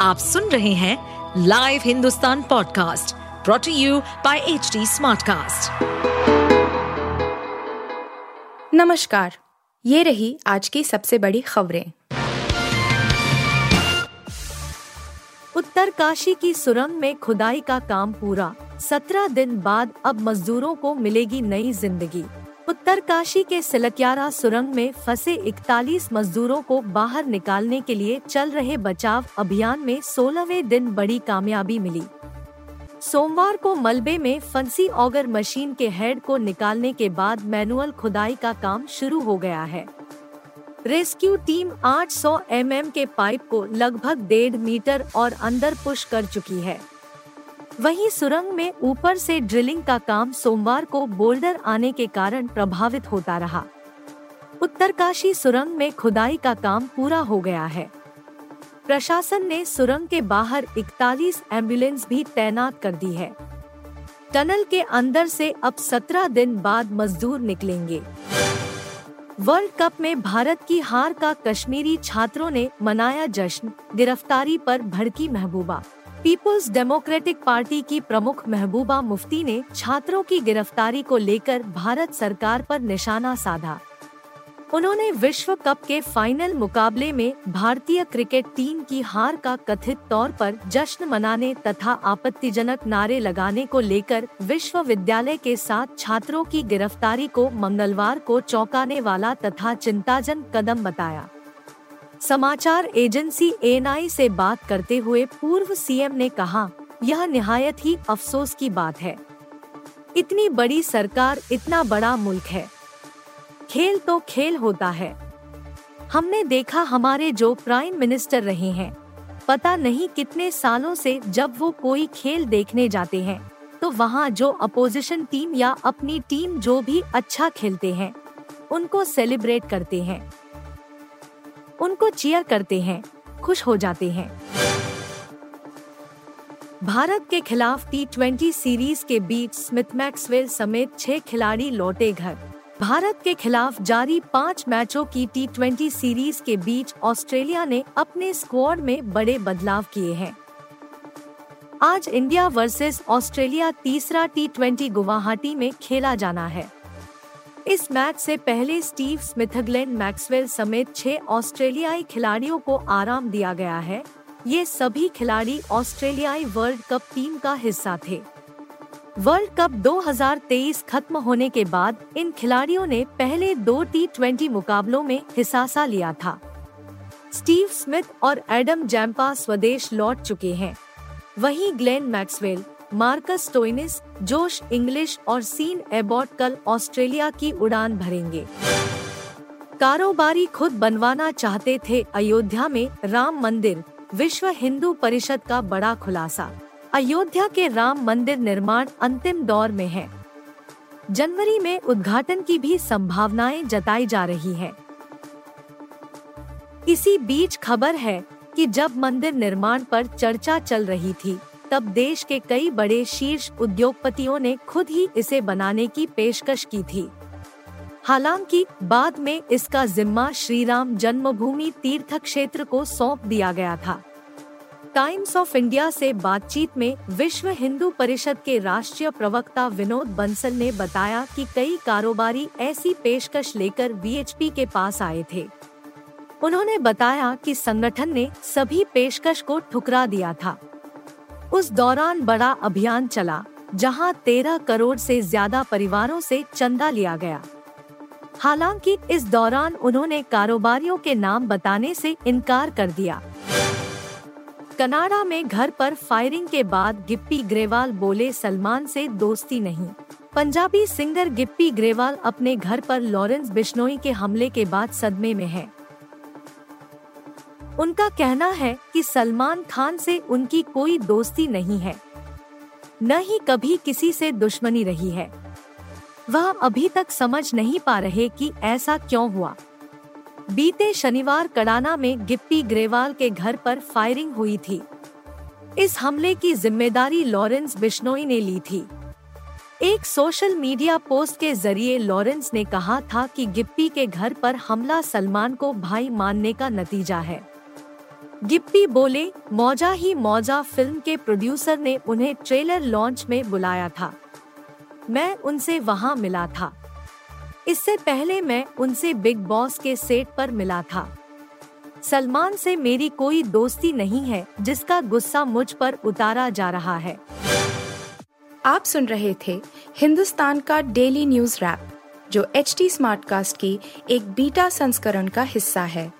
आप सुन रहे हैं live Hindustan podcast brought to you by H Smartcast. नमस्कार, ये रही आज की सबसे बड़ी खबरें। उत्तरकाशी की सुरंग में खुदाई का काम पूरा। सत्रह दिन बाद अब मजदूरों को मिलेगी नई ज़िंदगी। उत्तरकाशी के सिलक्यारा सुरंग में फंसे 41 मजदूरों को बाहर निकालने के लिए चल रहे बचाव अभियान में सोलहवें दिन बड़ी कामयाबी मिली। सोमवार को मलबे में फंसी ऑगर मशीन के हेड को निकालने के बाद मैनुअल खुदाई का काम शुरू हो गया है। रेस्क्यू टीम 800 एमएम के पाइप को लगभग डेढ़ मीटर और अंदर पुश कर चुकी है। वहीं सुरंग में ऊपर से ड्रिलिंग का काम सोमवार को बोल्डर आने के कारण प्रभावित होता रहा। उत्तरकाशी सुरंग में खुदाई का काम पूरा हो गया है। प्रशासन ने सुरंग के बाहर 41 एंबुलेंस भी तैनात कर दी है। टनल के अंदर से अब 17 दिन बाद मजदूर निकलेंगे। वर्ल्ड कप में भारत की हार का कश्मीरी छात्रों ने मनाया जश्न, गिरफ्तारी पर भड़की महबूबा पीपुल्स डेमोक्रेटिक पार्टी की प्रमुख महबूबा मुफ्ती ने छात्रों की गिरफ्तारी को लेकर भारत सरकार पर निशाना साधा। उन्होंने विश्व कप के फाइनल मुकाबले में भारतीय क्रिकेट टीम की हार का कथित तौर पर जश्न मनाने तथा आपत्तिजनक नारे लगाने को लेकर विश्वविद्यालय के साथ छात्रों की गिरफ्तारी को मंगलवार को चौंकाने वाला तथा चिंताजनक कदम बताया। समाचार एजेंसी एएनआई से बात करते हुए पूर्व सीएम ने कहा, यह निहायत ही अफसोस की बात है। इतनी बड़ी सरकार इतना बड़ा मुल्क है। खेल तो खेल होता है। हमने देखा हमारे जो प्राइम मिनिस्टर रहे हैं, पता नहीं कितने सालों से जब वो कोई खेल देखने जाते हैं तो वहाँ जो अपोजिशन टीम या अपनी टीम जो भी अच्छा खेलते हैं, उनको सेलिब्रेट करते हैं। उनको चीयर करते हैं, खुश हो जाते हैं। भारत के खिलाफ टी ट्वेंटी सीरीज़ के बीच स्मिथ मैक्सवेल समेत छह खिलाड़ी लौटे घर। भारत के खिलाफ जारी पाँच मैचों की टी ट्वेंटी सीरीज़ के बीच ऑस्ट्रेलिया ने अपने स्क्वाड में बड़े बदलाव किए हैं। आज इंडिया वर्सेस ऑस्ट्रेलिया तीसरा टी ट्वेंटी गुवाहाटी में खेला जाना है। इस मैच से पहले स्टीव स्मिथग्लेन मैक्सवेल समेत छह ऑस्ट्रेलियाई खिलाड़ियों को आराम दिया गया है। ये सभी खिलाड़ी ऑस्ट्रेलियाई वर्ल्ड कप टीम का हिस्सा थे। वर्ल्ड कप 2023 खत्म होने के बाद इन खिलाड़ियों ने पहले दो टी ट्वेंटी मुकाबलों में हिस्सा लिया था। स्टीव स्मिथ और एडम जैम्पा स्वदेश लौट चुके हैं। वहीं ग्लेन मैक्सवेल मार्कस टोइनिस, जोश इंग्लिश और सीन एबॉट कल ऑस्ट्रेलिया की उड़ान भरेंगे। कारोबारी खुद बनवाना चाहते थे अयोध्या में राम मंदिर, विश्व हिंदू परिषद का बड़ा खुलासा। अयोध्या के राम मंदिर निर्माण अंतिम दौर में है। जनवरी में उद्घाटन की भी संभावनाएँ जताई जा रही है। इसी बीच खबर है कि जब मंदिर निर्माण पर चर्चा चल रही थी तब देश के कई बड़े शीर्ष उद्योगपतियों ने खुद ही इसे बनाने की पेशकश की थी। हालाँकि, बाद में इसका जिम्मा श्री राम जन्मभूमि तीर्थ क्षेत्र को सौंप दिया गया था। टाइम्स ऑफ़ इंडिया से बातचीत में विश्व हिंदू परिषद के राष्ट्रीय प्रवक्ता विनोद बंसल ने बताया कि कई कारोबारी ऐसी पेशकश लेकर वीएचपी के पास आए थे। उन्होंने बताया कि संगठन ने सभी पेशकश को ठुकरा दिया था। उस दौरान बड़ा अभियान चला, जहाँ तेरह करोड़ से ज़्यादा परिवारों से चंदा लिया गया। हालाँकि इस दौरान उन्होंने कारोबारियों के नाम बताने से इनकार कर दिया। कनाडा में घर पर फायरिंग के बाद गिप्पी ग्रेवाल बोले, सलमान से दोस्ती नहीं। पंजाबी सिंगर गिप्पी ग्रेवाल अपने घर पर लॉरेंस बिश्नोई के हमले के बाद सदमे में है। उनका कहना है कि सलमान खान से उनकी कोई दोस्ती नहीं है। न ही कभी किसी से दुश्मनी रही है। वह अभी तक समझ नहीं पा रहे कि ऐसा क्यों हुआ। बीते शनिवार कड़ाना में गिप्पी ग्रेवाल के घर पर फायरिंग हुई थी। इस हमले की ज़िम्मेदारी लॉरेंस बिश्नोई ने ली थी। एक सोशल मीडिया पोस्ट के ज़रिए लॉरेंस ने कहा था कि गिप्पी के घर पर हमला सलमान को भाई मानने का नतीजा है। गिप्पी बोले, मौजा ही मौजा फ़िल्म के प्रोड्यूसर ने उन्हें ट्रेलर लॉन्च में बुलाया था। मैं उनसे वहाँ मिला था। इससे पहले मैं उनसे बिग बॉस के सेट पर मिला था। सलमान से मेरी कोई दोस्ती नहीं है, जिसका गुस्सा मुझ पर उतारा जा रहा है। आप सुन रहे थे हिंदुस्तान का डेली न्यूज़ रैप, जो एच टी स्मार्ट कास्ट की एक बीटा संस्करण का हिस्सा है।